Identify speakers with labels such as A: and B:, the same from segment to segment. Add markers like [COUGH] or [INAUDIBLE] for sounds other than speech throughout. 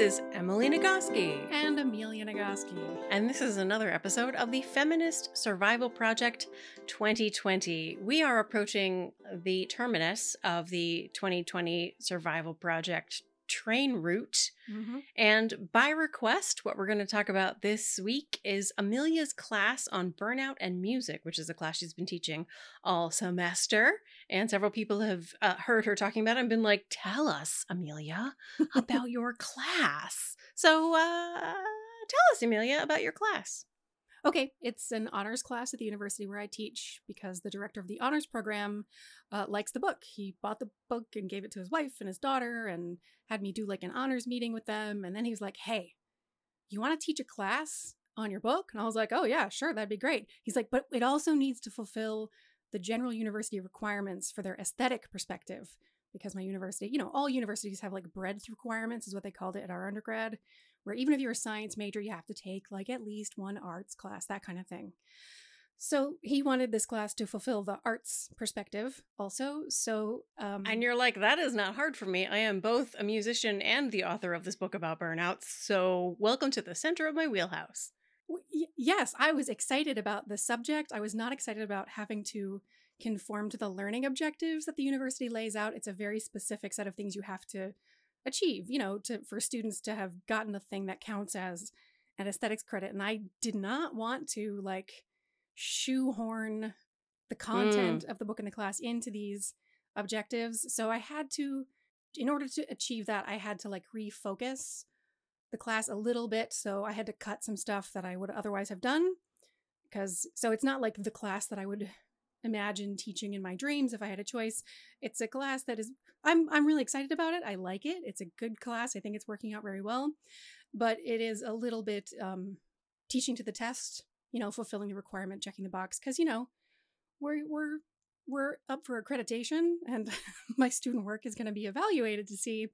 A: is Emily Nagoski.
B: And Amelia Nagoski.
A: And this is another episode of the Feminist Survival Project 2020. We are approaching the terminus of the 2020 Survival Project train route.
B: Mm-hmm.
A: And by request, what we're going to talk about this week is Amelia's class on burnout and music, which is a class she's been teaching all semester. And several people have uh, heard her talking about it and been like, Tell us, Amelia, about [LAUGHS] your class. So uh, tell us, Amelia, about your class.
B: Okay, it's an honors class at the university where I teach because the director of the honors program uh, likes the book. He bought the book and gave it to his wife and his daughter and had me do like an honors meeting with them. And then he was like, hey, you want to teach a class on your book? And I was like, oh, yeah, sure, that'd be great. He's like, but it also needs to fulfill the general university requirements for their aesthetic perspective because my university, you know, all universities have like breadth requirements, is what they called it at our undergrad where even if you're a science major, you have to take like at least one arts class, that kind of thing. So he wanted this class to fulfill the arts perspective also. So, um,
A: and you're like, that is not hard for me. I am both a musician and the author of this book about burnouts. So, welcome to the center of my wheelhouse.
B: yes, I was excited about the subject. I was not excited about having to conform to the learning objectives that the university lays out. It's a very specific set of things you have to achieve, you know, to for students to have gotten a thing that counts as an aesthetics credit. And I did not want to like shoehorn the content mm. of the book and the class into these objectives. So I had to, in order to achieve that, I had to like refocus the class a little bit. So I had to cut some stuff that I would otherwise have done. Because so it's not like the class that I would imagine teaching in my dreams if I had a choice. It's a class that is I'm I'm really excited about it. I like it. It's a good class. I think it's working out very well, but it is a little bit um, teaching to the test. You know, fulfilling the requirement, checking the box, because you know we're we're we're up for accreditation, and [LAUGHS] my student work is going to be evaluated to see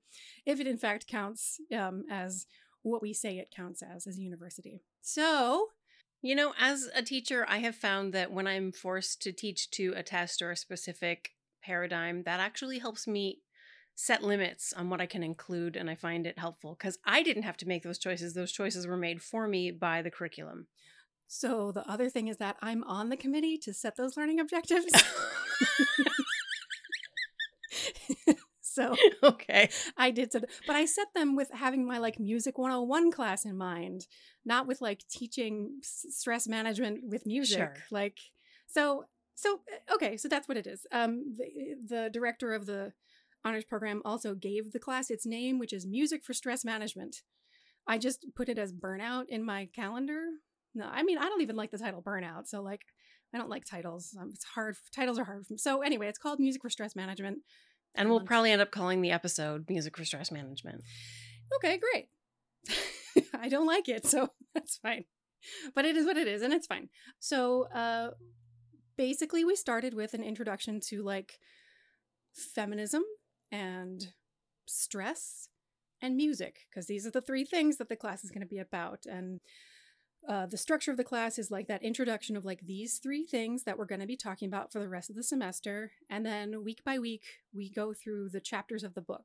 B: if it in fact counts um, as what we say it counts as as a university. So
A: you know, as a teacher, I have found that when I'm forced to teach to a test or a specific paradigm, that actually helps me set limits on what I can include. And I find it helpful because I didn't have to make those choices. Those choices were made for me by the curriculum.
B: So the other thing is that I'm on the committee to set those learning [LAUGHS] objectives. [LAUGHS] so [LAUGHS]
A: okay.
B: I did so but i set them with having my like music 101 class in mind not with like teaching stress management with music
A: sure.
B: like so so eh, okay so that's what it is. Um the, the director of the honors program also gave the class its name which is music for stress management. I just put it as burnout in my calendar. No i mean i don't even like the title burnout so like i don't like titles. Um, it's hard titles are hard so anyway it's called music for stress management
A: and we'll probably end up calling the episode Music for Stress Management.
B: Okay, great. [LAUGHS] I don't like it, so [LAUGHS] that's fine. But it is what it is, and it's fine. So, uh, basically, we started with an introduction to like feminism and stress and music, because these are the three things that the class is going to be about. And uh, the structure of the class is like that introduction of like these three things that we're going to be talking about for the rest of the semester. And then week by week, we go through the chapters of the book.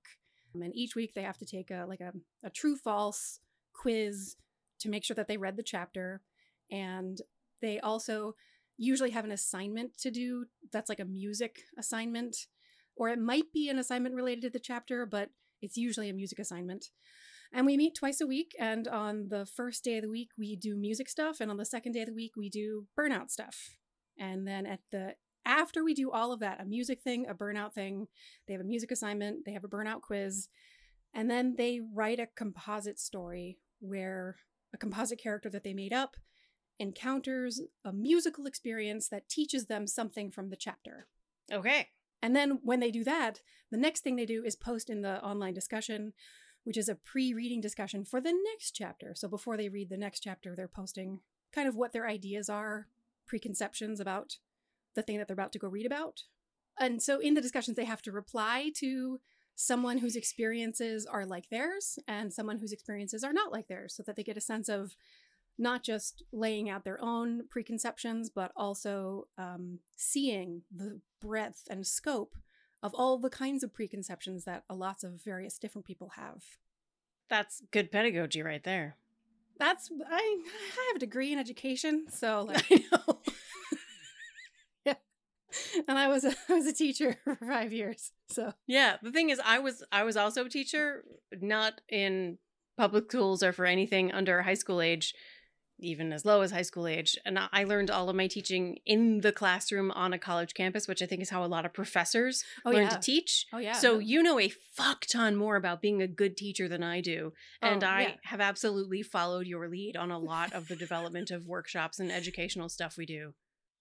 B: And each week they have to take a like a, a true false quiz to make sure that they read the chapter. And they also usually have an assignment to do that's like a music assignment, or it might be an assignment related to the chapter, but it's usually a music assignment. And we meet twice a week. And on the first day of the week, we do music stuff. And on the second day of the week, we do burnout stuff. And then at the after we do all of that, a music thing, a burnout thing, they have a music assignment, they have a burnout quiz, and then they write a composite story where a composite character that they made up encounters a musical experience that teaches them something from the chapter.
A: Okay.
B: And then when they do that, the next thing they do is post in the online discussion which is a pre reading discussion for the next chapter. So before they read the next chapter, they're posting kind of what their ideas are, preconceptions about the thing that they're about to go read about. And so in the discussions, they have to reply to someone whose experiences are like theirs and someone whose experiences are not like theirs so that they get a sense of not just laying out their own preconceptions, but also um, seeing the breadth and scope of all the kinds of preconceptions that lots of various different people have.
A: That's good pedagogy right there.
B: That's I I have a degree in education, so [LAUGHS] like
A: I know. [LAUGHS]
B: yeah. And I was a, [LAUGHS] I was a teacher for 5 years. So,
A: Yeah, the thing is I was I was also a teacher, not in public schools or for anything under high school age, even as low as high school age. And I- learned all of my teaching in the classroom on a college campus, which I think is how a lot of professors
B: oh
A: learn
B: yeah.
A: to teach.
B: Oh yeah.
A: So you know a fuck ton more about being a good teacher than I do. Oh, and
B: Oh,
A: I
B: yeah.
A: have absolutely followed your lead on a lot of the development of workshops and educational stuff we do.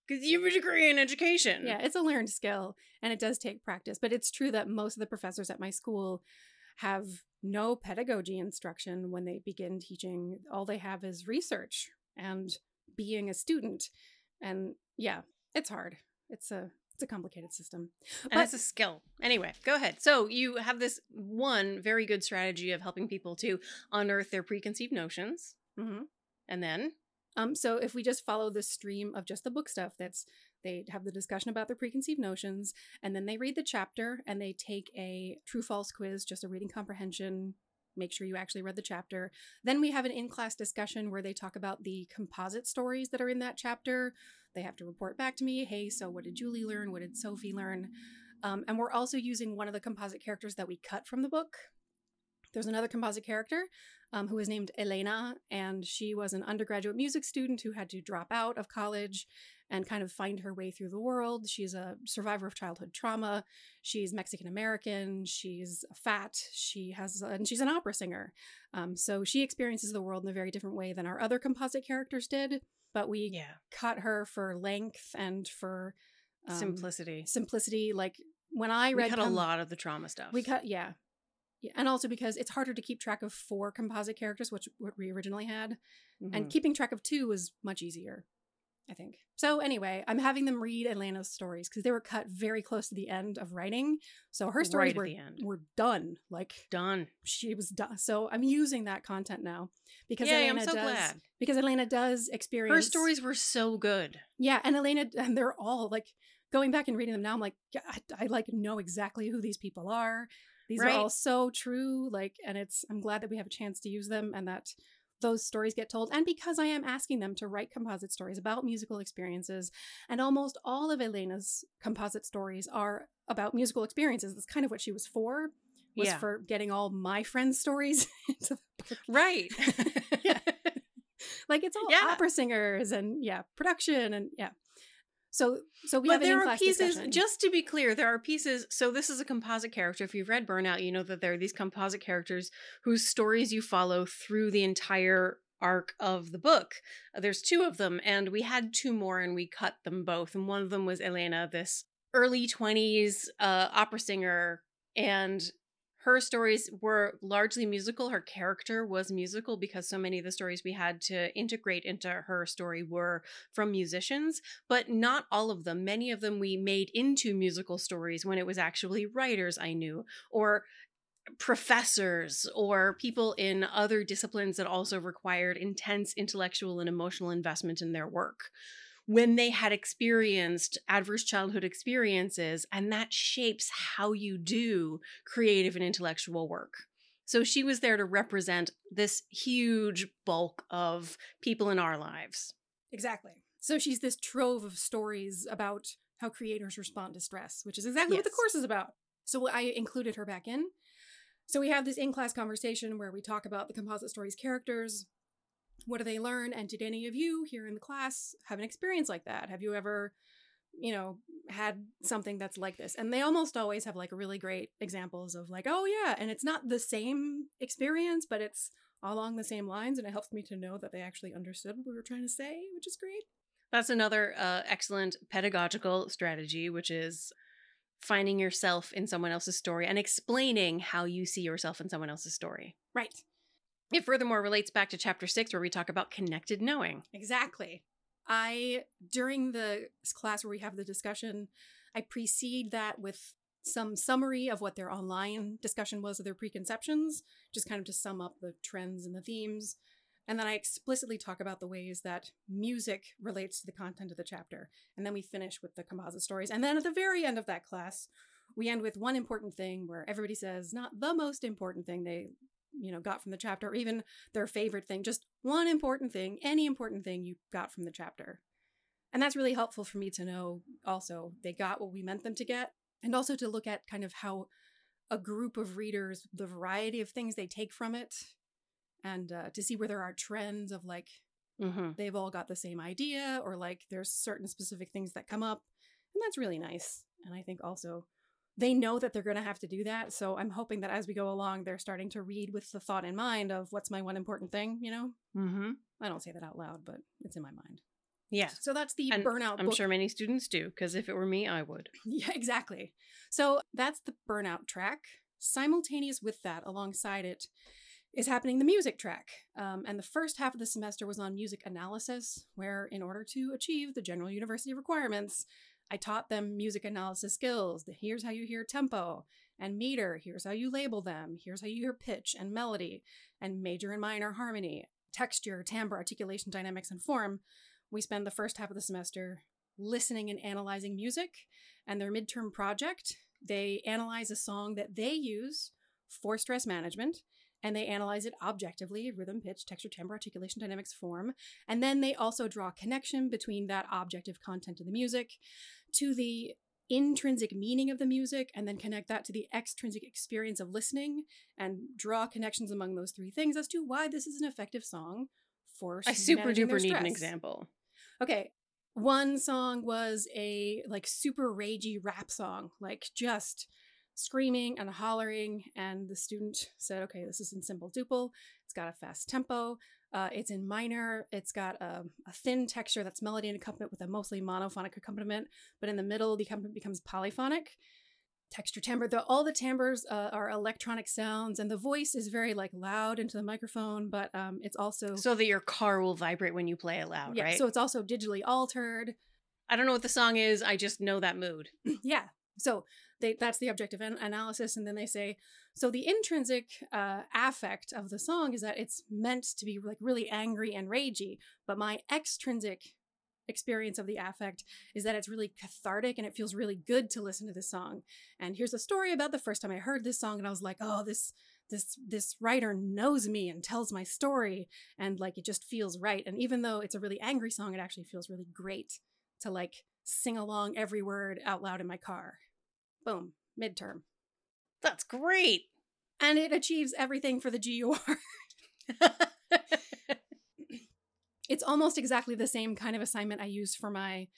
A: Because you have a degree in education.
B: Yeah, it's a learned skill and it does take practice. But it's true that most of the professors at my school have no pedagogy instruction when they begin teaching. All they have is research and being a student. And yeah, it's hard. It's a it's a complicated system.
A: And
B: But-
A: it's a skill. Anyway, go ahead. So you have this one very good strategy of helping people to unearth their preconceived notions.
B: Mhm.
A: And then
B: Um, so if we just follow the stream of just the book stuff, that's they have the discussion about their preconceived notions, and then they read the chapter and they take a true false quiz, just a reading comprehension. Make sure you actually read the chapter. Then we have an in class discussion where they talk about the composite stories that are in that chapter. They have to report back to me, hey, so what did Julie learn? What did Sophie learn? Um, and we're also using one of the composite characters that we cut from the book. There's another composite character um, who was named Elena, and she was an undergraduate music student who had to drop out of college and kind of find her way through the world. She's a survivor of childhood trauma. She's Mexican American. She's fat. She has, and she's an opera singer. Um, so she experiences the world in a very different way than our other composite characters did. But we
A: yeah,
B: cut her for length and for um,
A: simplicity.
B: Simplicity. Like when I read, We
A: cut a lot of the trauma stuff.
B: we cut, yeah. Yeah, and also because it's harder to keep track of four composite characters, which what we originally had, and
A: Mhm.
B: keeping track of two was much easier, I think. So anyway, I'm having them read Elena's stories because they were cut very close to the end of writing, so her stories
A: Right
B: were were done. Like
A: done.
B: she was done. So I'm using that content now because
A: Yay,
B: Elena
A: I'm so
B: does
A: glad.
B: because Elena does experience
A: Her stories were so good.
B: yeah, and Elena, and they're all like going back and reading them now. I'm like, yeah, I, I like know exactly who these people are. These
A: Right.
B: are all so true. Like, and it's I'm glad that we have a chance to use them and that those stories get told. And because I am asking them to write composite stories about musical experiences, and almost all of Elena's composite stories are about musical experiences. That's kind of what she was for. Was
A: Yeah.
B: for getting all my friends' stories [LAUGHS] into the book.
A: Right. [LAUGHS]
B: Yeah. [LAUGHS] Like it's all
A: Yeah.
B: opera singers and yeah, production and yeah. So so we
A: but
B: have an
A: there are pieces
B: discussion.
A: just to be clear there are pieces so this is a composite character if you've read burnout you know that there are these composite characters whose stories you follow through the entire arc of the book there's two of them and we had two more and we cut them both and one of them was elena this early 20s uh, opera singer and her stories were largely musical her character was musical because so many of the stories we had to integrate into her story were from musicians but not all of them. Many of them we made into musical stories when it was actually writers I knew, or professors, or people in other disciplines that also required intense intellectual and emotional investment in their work. When they had experienced adverse childhood experiences, and that shapes how you do creative and intellectual work. So she was there to represent this huge bulk of people in our lives.
B: exactly. So she's this trove of stories about how creators respond to stress, which is exactly what the course is about. So I included her back in. So we have this in-class conversation where we talk about the composite stories characters. What do they learn? And did any of you here in the class have an experience like that? Have you ever, you know, had something that's like this? And they almost always have like really great examples of like, oh yeah, and it's not the same experience, but it's along the same lines, and it helps me to know that they actually understood what we were trying to say, which is great.
A: That's another uh, excellent pedagogical strategy, which is finding yourself in someone else's story and explaining how you see yourself in someone else's story.
B: Right.
A: It furthermore relates back to chapter six, where we talk about connected knowing.
B: Exactly. I, during the class where we have the discussion, I precede that with some summary of what their online discussion was of their preconceptions, just kind of to sum up the trends and the themes. And then I explicitly talk about the ways that music relates to the content of the chapter. And then we finish with the composite stories. And then at the very end of that class, we end with one important thing where everybody says, not the most important thing they you know, got from the chapter, or even their favorite thing, just one important thing, any important thing you got from the chapter. And that's really helpful for me to know also they got what we meant them to get, and also to look at kind of how a group of readers, the variety of things they take from it, and uh, to see where there are trends of like
A: Mm-hmm.
B: they've all got the same idea or like there's certain specific things that come up and that's really nice and i think also they know that they're going to have to do that so i'm hoping that as we go along they're starting to read with the thought in mind of what's my one important thing you know
A: Mm-hmm.
B: i don't say that out loud but it's in my mind
A: Yeah.
B: so that's the
A: And
B: burnout
A: I'm
B: book.
A: sure many students do, because if it were me, I would. [LAUGHS]
B: yeah exactly so that's the burnout track simultaneous with that alongside it is happening the music track. Um, and the first half of the semester was on music analysis, where, in order to achieve the general university requirements, I taught them music analysis skills. Here's how you hear tempo and meter. Here's how you label them. Here's how you hear pitch and melody and major and minor harmony, texture, timbre, articulation, dynamics, and form. We spend the first half of the semester listening and analyzing music. And their midterm project, they analyze a song that they use for stress management and they analyze it objectively rhythm, pitch, texture, timbre, articulation, dynamics, form. And then they also draw a connection between that objective content of the music to the intrinsic meaning of the music and then connect that to the extrinsic experience of listening and draw connections among those three things as to why this is an effective song for
A: I super duper need an example.
B: Okay. One song was a like super ragey rap song, like just screaming and hollering. And the student said, okay, this is in simple duple. It's got a fast tempo. Uh, it's in minor. It's got a, a thin texture that's melody and accompaniment with a mostly monophonic accompaniment. But in the middle, the accompaniment becomes polyphonic. Texture timbre. The, all the timbres uh, are electronic sounds, and the voice is very like loud into the microphone. But um, it's also
A: So that your car will vibrate when you play it loud,
B: yeah.
A: right?
B: So it's also digitally altered.
A: I don't know what the song is. I just know that mood. [CLEARS THROAT]
B: yeah so they that's the objective an- analysis and then they say so the intrinsic uh, affect of the song is that it's meant to be like really angry and ragey but my extrinsic experience of the affect is that it's really cathartic and it feels really good to listen to this song and here's a story about the first time i heard this song and i was like oh this this this writer knows me and tells my story and like it just feels right and even though it's a really angry song it actually feels really great to like sing along every word out loud in my car. Boom, midterm.
A: That's great.
B: And it achieves everything for the GUR. [LAUGHS] it's almost exactly the same kind of assignment I use for my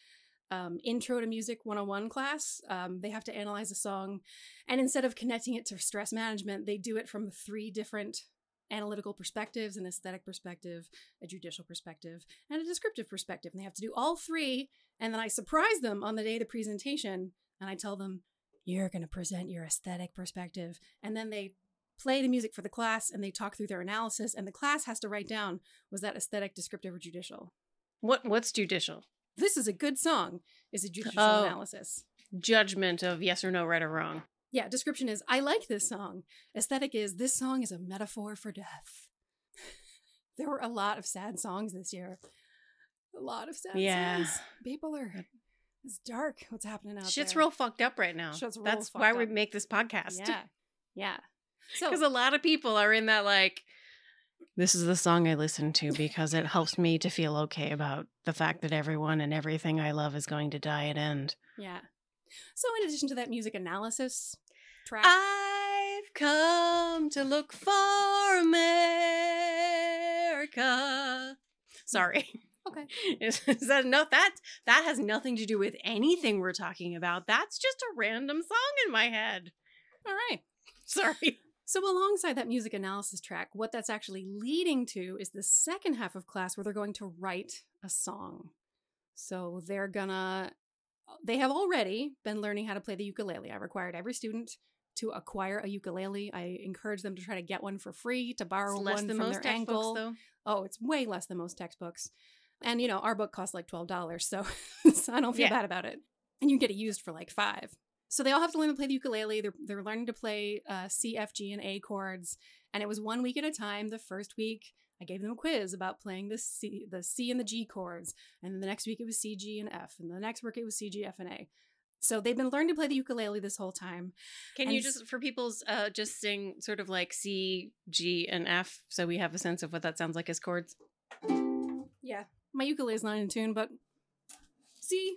B: um, Intro to Music 101 class. Um, they have to analyze a song, and instead of connecting it to stress management, they do it from three different analytical perspectives an aesthetic perspective, a judicial perspective, and a descriptive perspective. And they have to do all three. And then I surprise them on the day of the presentation and I tell them, You're going to present your aesthetic perspective. And then they play the music for the class and they talk through their analysis. And the class has to write down was that aesthetic, descriptive, or judicial?
A: what what's judicial?
B: This is a good song, is a judicial
A: Oh.
B: analysis.
A: Judgment of yes or no, right or wrong.
B: Yeah, description is I like this song. Aesthetic is this song is a metaphor for death. [LAUGHS] there were a lot of sad songs this year. A lot of sad
A: Yeah.
B: songs. People are it's dark what's happening out there?
A: Shit's
B: there.
A: real fucked up right now.
B: Shit's real
A: That's why we make this podcast.
B: Yeah. Yeah. So
A: Because a lot of people are in that like this is the song I listen to because it helps me to feel okay about the fact that everyone and everything I love is going to die and end.
B: yeah. So in addition to that music analysis track
A: I've come to look for America. Sorry. [LAUGHS]
B: Okay. [LAUGHS]
A: Is, is that enough? That that has nothing to do with anything we're talking about. That's just a random song in my head.
B: All right. [LAUGHS]
A: Sorry.
B: So, alongside that music analysis track, what that's actually leading to is the second half of class where they're going to write a song. So, they're gonna, they have already been learning how to play the ukulele. I required every student to acquire a ukulele. I encourage them to try to get one for free, to borrow one
A: than
B: from
A: most
B: their
A: textbooks,
B: ankle.
A: though.
B: Oh, it's way less than most textbooks. And, you know, our book costs like $12, so, [LAUGHS] so I don't feel
A: Yeah.
B: bad about it. And you can get it used for like five. So they all have to learn to play the ukulele. They're, they're learning to play uh, C, F, G, and A chords. And it was one week at a time. The first week, I gave them a quiz about playing the C, the C and the G chords. And then the next week, it was C, G, and F. And the next week, it was C, G, F, and A. So they've been learning to play the ukulele this whole time.
A: Can
B: And
A: you just, for people's, uh, just sing sort of like C, G, and F so we have a sense of what that sounds like as chords?
B: Yeah. My ukulele is not in tune, but C,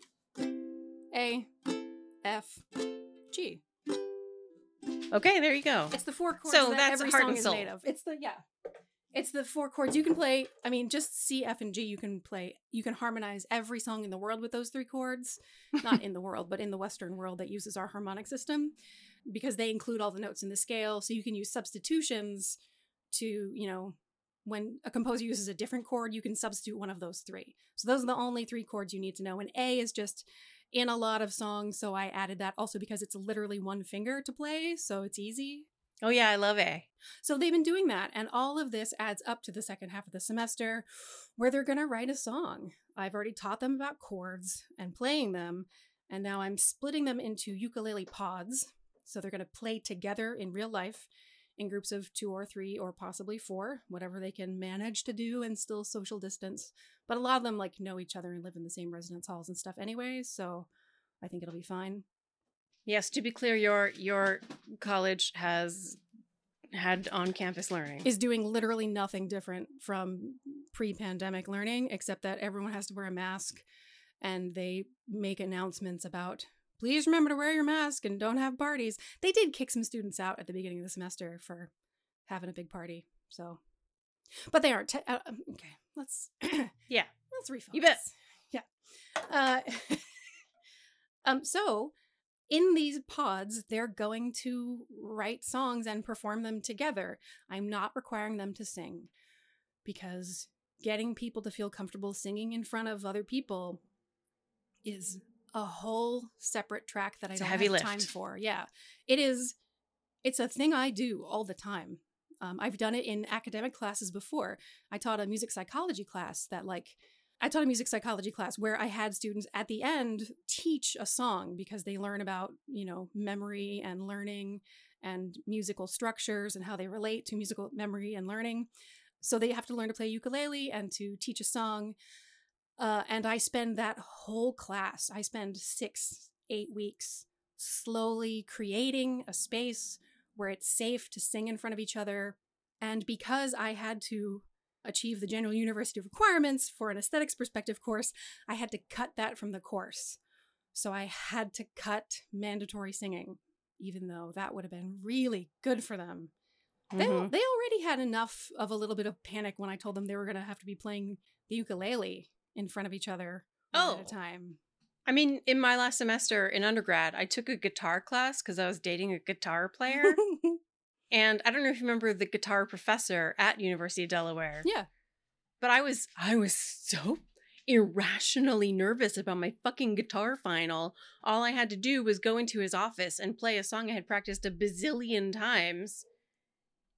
B: A, F, G.
A: Okay, there you go.
B: It's the four chords
A: So
B: that
A: that's
B: every song is
A: soul.
B: made of. It's the yeah. It's the four chords you can play. I mean, just C, F, and G. You can play. You can harmonize every song in the world with those three chords. Not in the world, but in the Western world that uses our harmonic system, because they include all the notes in the scale. So you can use substitutions to you know when a composer uses a different chord, you can substitute one of those three. So those are the only three chords you need to know. And A is just in a lot of songs, so I added that also because it's literally one finger to play, so it's easy.
A: Oh, yeah, I love A.
B: So they've been doing that, and all of this adds up to the second half of the semester where they're going to write a song. I've already taught them about chords and playing them, and now I'm splitting them into ukulele pods. So they're going to play together in real life in groups of two or three or possibly four, whatever they can manage to do and still social distance. But a lot of them like know each other and live in the same residence halls and stuff anyway, so I think it'll be fine.
A: Yes, to be clear, your your college has had on-campus learning.
B: is doing literally nothing different from pre-pandemic learning except that everyone has to wear a mask and they make announcements about please remember to wear your mask and don't have parties they did kick some students out at the beginning of the semester for having a big party so but they aren't te- uh, um, okay let's [CLEARS THROAT]
A: Yeah.
B: let's refocus
A: You bet.
B: yeah uh [LAUGHS] um so in these pods, they're going to write songs and perform them together. I'm not requiring them to sing because getting people to feel comfortable singing in front of other people is a whole separate track that I
A: It's
B: don't have time for. Yeah, it is. It's a thing I do all the time. Um, I've done it in academic classes before. I taught a music psychology class that, like, I taught a music psychology class where I had students at the end teach a song because they learn about, you know, memory and learning and musical structures and how they relate to musical memory and learning. So they have to learn to play ukulele and to teach a song. Uh, and I spend that whole class, I spend six, eight weeks slowly creating a space where it's safe to sing in front of each other. And because I had to achieve the general university requirements for an aesthetics perspective course, I had to cut that from the course. So I had to cut mandatory singing, even though that would have been really good for them. They,
A: Mhm.
B: they already had enough of a little bit of panic when I told them they were going to have to be playing the ukulele in front of each other
A: Oh.
B: at a oh. time.
A: I mean, in my last semester in undergrad, I took a guitar class because I was dating a guitar player. [LAUGHS] and I don't know if you remember the guitar professor at University of Delaware.
B: yeah.
A: But I was I was so irrationally nervous about my fucking guitar final. All I had to do was go into his office and play a song I had practiced a bazillion times.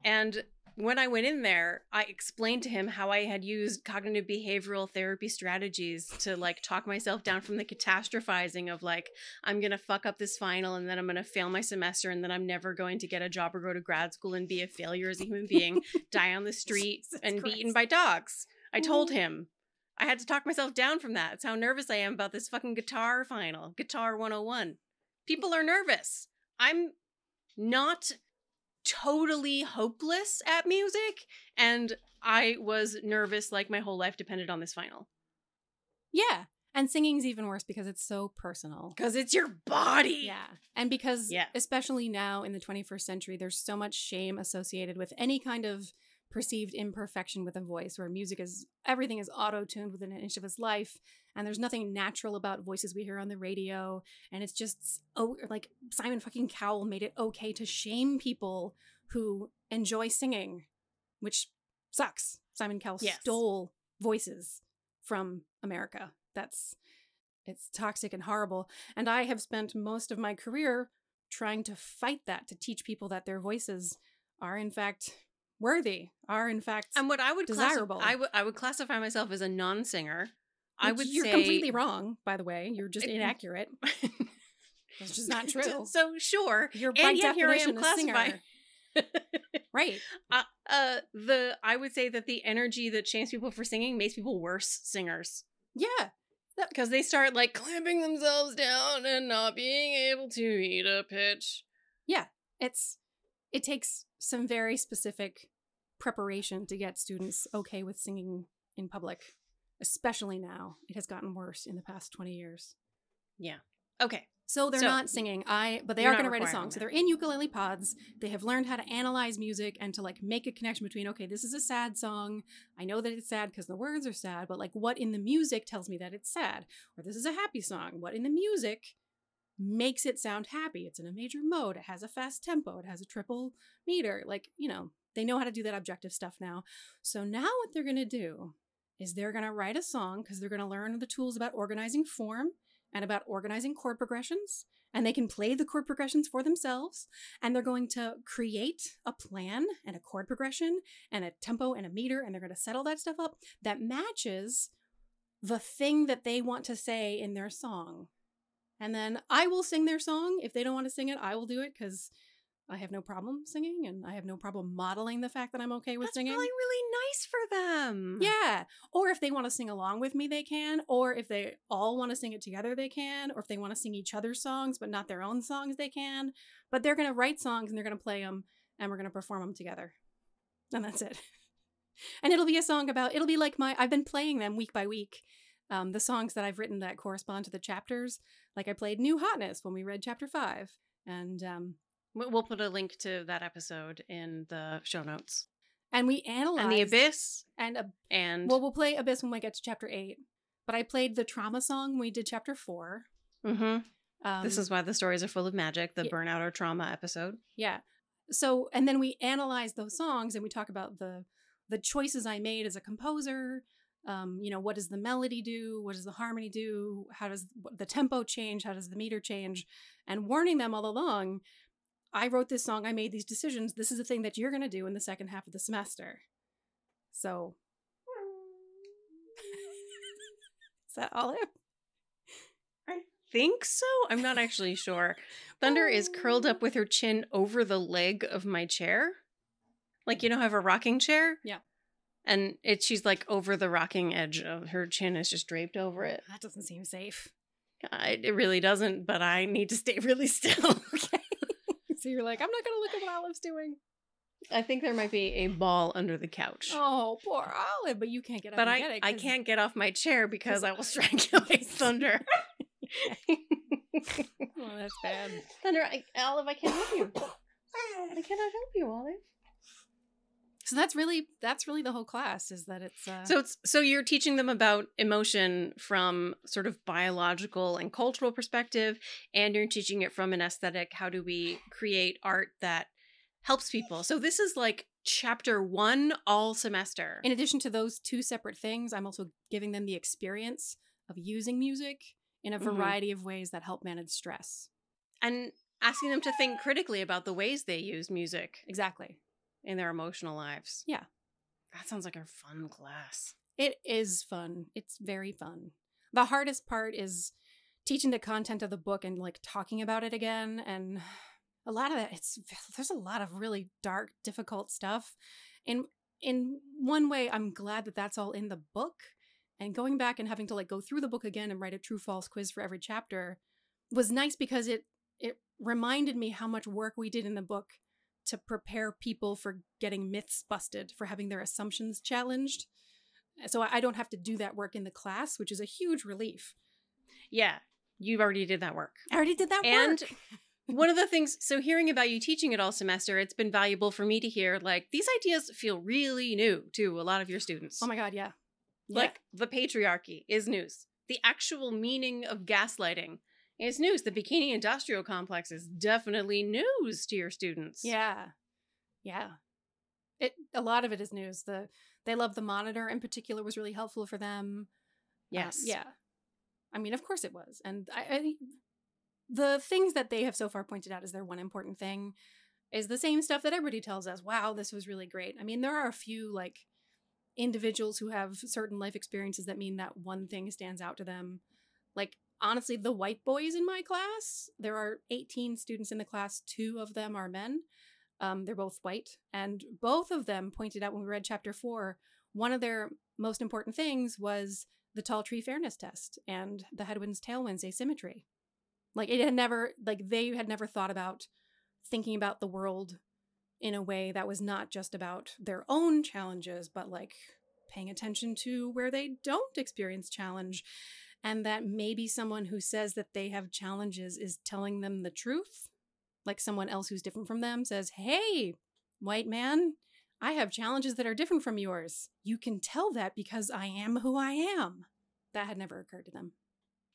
A: And when I went in there, I explained to him how I had used cognitive behavioral therapy strategies to like talk myself down from the catastrophizing of like I'm going to fuck up this final and then I'm going to fail my semester and then I'm never going to get a job or go to grad school and be a failure as a human being, [LAUGHS] die on the street
B: Jesus
A: and be eaten by dogs. I told him. I had to talk myself down from that. It's how nervous I am about this fucking guitar final, Guitar 101. People are nervous. I'm not totally hopeless at music, and I was nervous like my whole life depended on this final.
B: Yeah. And singing's even worse because it's so personal.
A: Because it's your body.
B: Yeah. And because,
A: Yeah.
B: especially now in the 21st century, there's so much shame associated with any kind of perceived imperfection with a voice, where music is everything is auto tuned within an inch of its life. And there's nothing natural about voices we hear on the radio. And it's just, oh, like Simon fucking Cowell made it okay to shame people who enjoy singing, which sucks. Simon Cowell
A: Yes.
B: stole voices from America. That's it's toxic and horrible. And I have spent most of my career trying to fight that, to teach people that their voices are in fact worthy, are in fact
A: And what I would
B: Desirable.
A: Classify, I would I would classify myself as a non-singer. I would
B: you're
A: say
B: completely wrong, by the way. You're just inaccurate. [LAUGHS] That's just not [LAUGHS] true.
A: so sure.
B: You're by
A: and yet here I
B: definition
A: am
B: a singer. [LAUGHS] Right.
A: uh, uh, the I would say that the energy that shames people for singing makes people worse singers.
B: Yeah.
A: Because they start like clamping themselves down and not being able to eat a pitch.
B: Yeah, it's it takes some very specific preparation to get students okay with singing in public especially now it has gotten worse in the past 20 years. Yeah.
A: Okay.
B: so they're
A: So,
B: not singing. I but they
A: you're
B: going to write a song. So they're in ukulele pods. They have learned how to analyze music and to like make a connection between okay this is a sad song. I know that it's sad because the words are sad but like what in the music tells me that it's sad? Or this is a happy song. What in the music makes it sound happy? It's in a major mode. It has a fast tempo. It has a triple meter. Like you know they know how to do that objective stuff now. So now what they're going to do is they're going to write a song because they're going to learn the tools about organizing form and about organizing chord progressions and they can play the chord progressions for themselves and they're going to create a plan and a chord progression and a tempo and a meter and they're going to settle that stuff up that matches the thing that they want to say in their song and then I will sing their song. If they don't want to sing it, I will do it because I have no problem singing and I have no problem modeling the fact that I'm okay with
A: That's
B: singing.
A: probably really nice for them.
B: Yeah. Or if they want to sing along with me, they can. Or if they all want to sing it together, they can. Or if they want to sing each other's songs, but not their own songs, they can. But they're going to write songs and they're going to play them and we're going to perform them together. And that's it. [LAUGHS] And it'll be a song about, it'll be like my, I've been playing them week by week. Um, the songs that I've written that correspond to the chapters. Like I played New Hotness when we read chapter five. And um,
A: We'll put a link to that episode in the show notes.
B: and we analyzed
A: And the abyss
B: and a
A: and
B: well, we'll play Abyss when we get to chapter eight. But I played the trauma song when we did chapter four.
A: Mhm.
B: Um,
A: this is why the stories are full of magic, the
B: yeah.
A: burnout or trauma episode.
B: yeah. So and then we analyze those songs and we talk about the the choices I made as a composer. Um, you know, what does the melody do? What does the harmony do? How does the tempo change? How does the meter change? And warning them all along, I wrote this song, I made these decisions. This is the thing that you're going to do in the second half of the semester. So, [LAUGHS] is that Olive?
A: I think so? I'm not actually sure. Thunder is curled up with her chin over the leg of my chair. Like you know, I have a rocking chair.
B: Yeah.
A: And it she's like over the rocking edge of her chin is just draped over it.
B: That doesn't seem safe.
A: I, it really doesn't, but I need to stay [LAUGHS] really still.
B: Okay. So you're like, I'm not going to look at what Olive's doing.
A: I think there might be a ball under the couch.
B: Oh, poor Olive, but you can't get up
A: but I,
B: get it.
A: I can't get off my chair because I will [LAUGHS] strangulate Thunder. [LAUGHS] [LAUGHS]
B: Oh, that's bad.
A: Thunder, I, Olive, I can't help you. I cannot help you, Olive.
B: So that's really that's really the whole class is that it's uh,
A: So it's so you're teaching them about emotion from sort of biological and cultural perspective, and you're teaching it from an aesthetic. How do we create art that helps people? So this is like chapter one all semester.
B: in addition to those two separate things, I'm also giving them the experience of using music in a
A: Mhm.
B: variety of ways that help manage stress.
A: and asking them to think critically about the ways they use music
B: Exactly.
A: In their emotional lives.
B: Yeah.
A: That sounds like a fun class.
B: It is fun. It's very fun. The hardest part is teaching the content of the book and like talking about it again and a lot of that it's there's a lot of really dark difficult stuff. In in one way I'm glad that that's all in the book and going back and having to like go through the book again and write a true false quiz for every chapter was nice because it it reminded me how much work we did in the book to prepare people for getting myths busted, for having their assumptions challenged. So I don't have to do that work in the class, which is a huge relief.
A: Yeah, you already did that work.
B: I already did that
A: And
B: work.
A: And [LAUGHS] one of the things, so hearing about you teaching it all semester, it's been valuable for me to hear like these ideas feel really new to a lot of your students.
B: Oh my god, yeah.
A: Like the patriarchy is news. The actual meaning of gaslighting is news. The bikini industrial complex is definitely news to your students.
B: Yeah. Yeah. It a lot of it is news. The they love the monitor in particular was really helpful for them. Um,
A: Yes.
B: yeah. I mean, of course it was. And I, I the things that they have so far pointed out as their one important thing is the same stuff that everybody tells us. Wow, this was really great. I mean, there are a few like individuals who have certain life experiences that mean that one thing stands out to them. Like honestly, the white boys in my class, there are 18 students in the class, two of them are men. Um, they're both white, and both of them pointed out when we read chapter four, one of their most important things was the tall tree fairness test and the headwinds tailwinds asymmetry. Like it had never like they had never thought about thinking about the world in a way that was not just about their own challenges, but like paying attention to where they don't experience challenge. And that maybe someone who says that they have challenges is telling them the truth. Like someone else who's different from them says, Hey, white man, I have challenges that are different from yours. You can tell that because I am who I am. That had never occurred to them.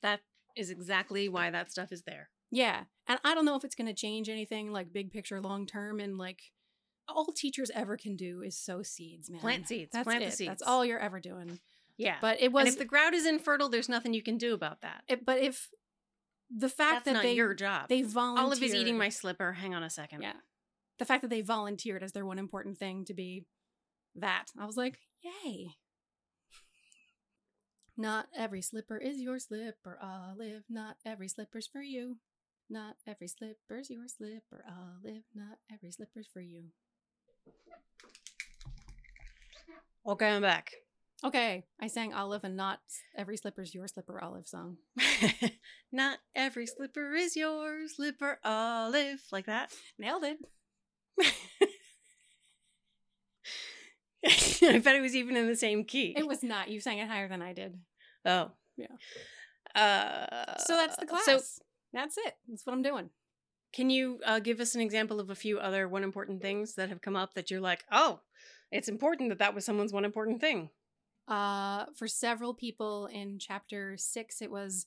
A: That is exactly why that stuff is there.
B: Yeah. And I don't know if it's going to change anything like big picture long term and like all teachers ever can do is sow seeds, man.
A: Plant seeds.
B: That's
A: plant
B: it.
A: the seeds.
B: That's all you're ever doing.
A: Yeah.
B: But it was
A: and if the ground is infertile, there's nothing you can do about that.
B: it, but if the fact
A: That's
B: that
A: not
B: they
A: your job.
B: they volunteered
A: Olive is eating my slipper. Hang on a second.
B: Yeah. The fact that they volunteered as their one important thing to be that. I was like, yay. Not every slipper is your slipper, Olive. Not every slipper's for you. Not every slipper's your slipper, Olive. Not every slipper's for you.
A: Okay, I'm back.
B: Okay, I sang Olive and not every slipper's your slipper, Olive song. [LAUGHS]
A: Not every slipper is your slipper, Olive. Like that.
B: Nailed it. [LAUGHS]
A: I bet it was even in the same key.
B: It was not. You sang it higher than I did.
A: Oh.
B: Yeah.
A: Uh,
B: So that's the class.
A: So
B: that's it. That's what I'm doing.
A: Can you uh, give us an example of a few other one important things that have come up that you're like, oh, it's important that that was someone's one important thing?
B: Uh, for several people in chapter six, it was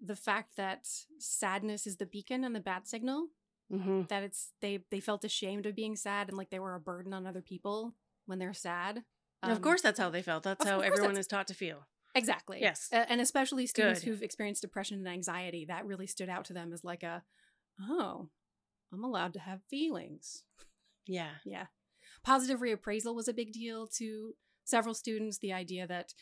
B: the fact that sadness is the beacon and the bat signal.
A: Mm-hmm.
B: That it's they they felt ashamed of being sad and like they were a burden on other people when they're sad.
A: of
B: Um,
A: course, that's how they felt. That's how everyone is taught to feel.
B: exactly.
A: Yes.
B: A- and especially students
A: Good.
B: who've experienced depression and anxiety, that really stood out to them as like a, oh, I'm allowed to have feelings.
A: Yeah.
B: Yeah. Positive reappraisal was a big deal to several students. The idea that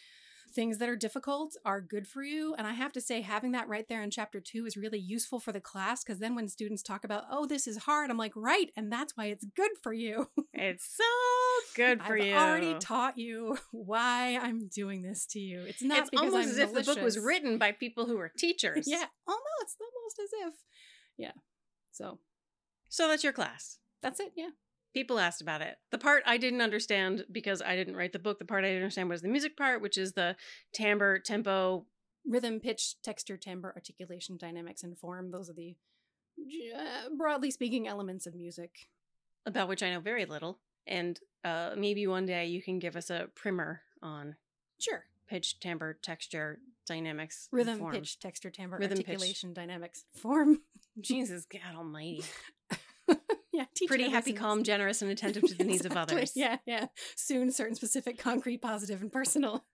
B: things that are difficult are good for you. And I have to say, having that right there in chapter two is really useful for the class because then when students talk about, oh, this is hard, I'm like, right. And that's why it's good for you.
A: It's so [LAUGHS] good for you.
B: I've already taught you [LAUGHS] why I'm doing this to you. It's not
A: it's
B: because
A: almost
B: I'm
A: as if the book was written by people who were teachers.
B: Yeah, almost, almost as if. Yeah. So
A: So that's your class.
B: that's it. Yeah.
A: People asked about it. The part I didn't understand because I didn't write the book, the part I didn't understand was the music part, which is the timbre, tempo.
B: Rhythm, pitch, texture, timbre, articulation, dynamics, and form. Those are the, uh, broadly speaking, elements of music.
A: about which I know very little. And uh, maybe one day you can give us a primer on
B: Sure.
A: pitch, timbre, texture, dynamics,
B: Rhythm, pitch, texture, timbre,
A: Rhythm, pitch.
B: articulation, dynamics, form. [LAUGHS]
A: Jesus God Almighty!
B: Yeah.
A: Pretty happy, calm, generous, and [LAUGHS] attentive to the needs of others.
B: Yeah, yeah. Soon, certain specific, concrete, positive, and personal.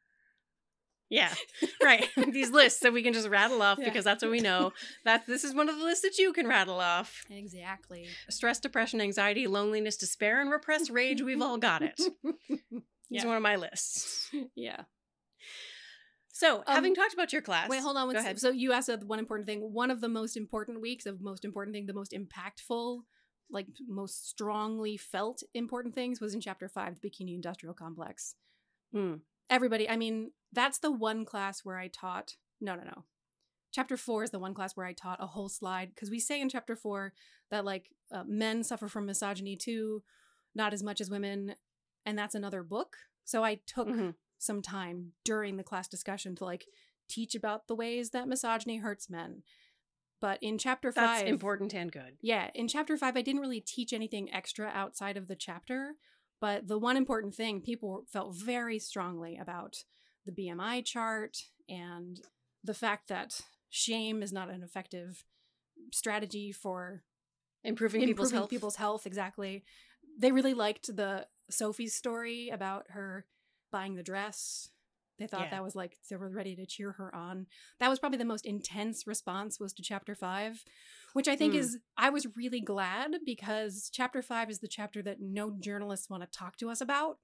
A: yeah, [LAUGHS] right. [LAUGHS] These lists that we can just rattle off
B: Yeah.
A: because that's what we know. That this is one of the lists that you can rattle off.
B: Exactly.
A: Stress, depression, anxiety, loneliness, despair, and repressed rage. We've all got it. It's
B: Yeah.
A: one of my lists.
B: yeah.
A: So,
B: Um,
A: having talked about your class,
B: Wait, hold on.
A: Go
B: one
A: ahead.
B: So you asked one important thing. One of the most important weeks of most important thing, the most impactful, like most strongly felt important things was in chapter five, the Bikini Industrial Complex.
A: Hmm.
B: Everybody, I mean, that's the one class where I taught. No, no, no. Chapter four is the one class where I taught a whole slide because we say in chapter four that like uh, men suffer from misogyny too, not as much as women, and that's another book. So I took
A: Mhm.
B: some time during the class discussion to like teach about the ways that misogyny hurts men. But in chapter five, That's
A: important and good.
B: yeah, in chapter five, I didn't really teach anything extra outside of the chapter. But the one important thing people felt very strongly about the BMI chart and the fact that shame is not an effective strategy for
A: Improving, people's health.
B: people's health exactly they really liked the sophie's story about her buying the dress they thought
A: Yeah.
B: that was like they were ready to cheer her on that was probably the most intense response was to chapter five which i think
A: Hmm.
B: is i was really glad because chapter five is the chapter that no journalists want to talk to us about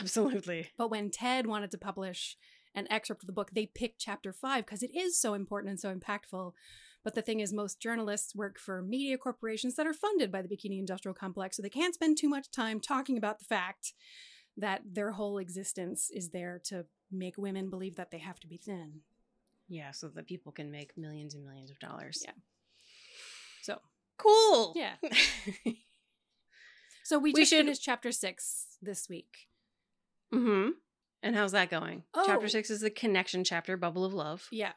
A: Absolutely.
B: but when ted wanted to publish an excerpt of the book they picked chapter five because it is so important and so impactful but the thing is, most journalists work for media corporations that are funded by the Bikini Industrial Complex, so they can't spend too much time talking about the fact that their whole existence is there to make women believe that they have to be thin.
A: Yeah, so that people can make millions and millions of dollars.
B: Yeah. So
A: Cool.
B: Yeah. [LAUGHS] So we,
A: We
B: just
A: should-
B: finished chapter six this week.
A: mm-hmm. And how's that going?
B: Oh.
A: Chapter six is the connection chapter, Bubble of Love,
B: Yeah.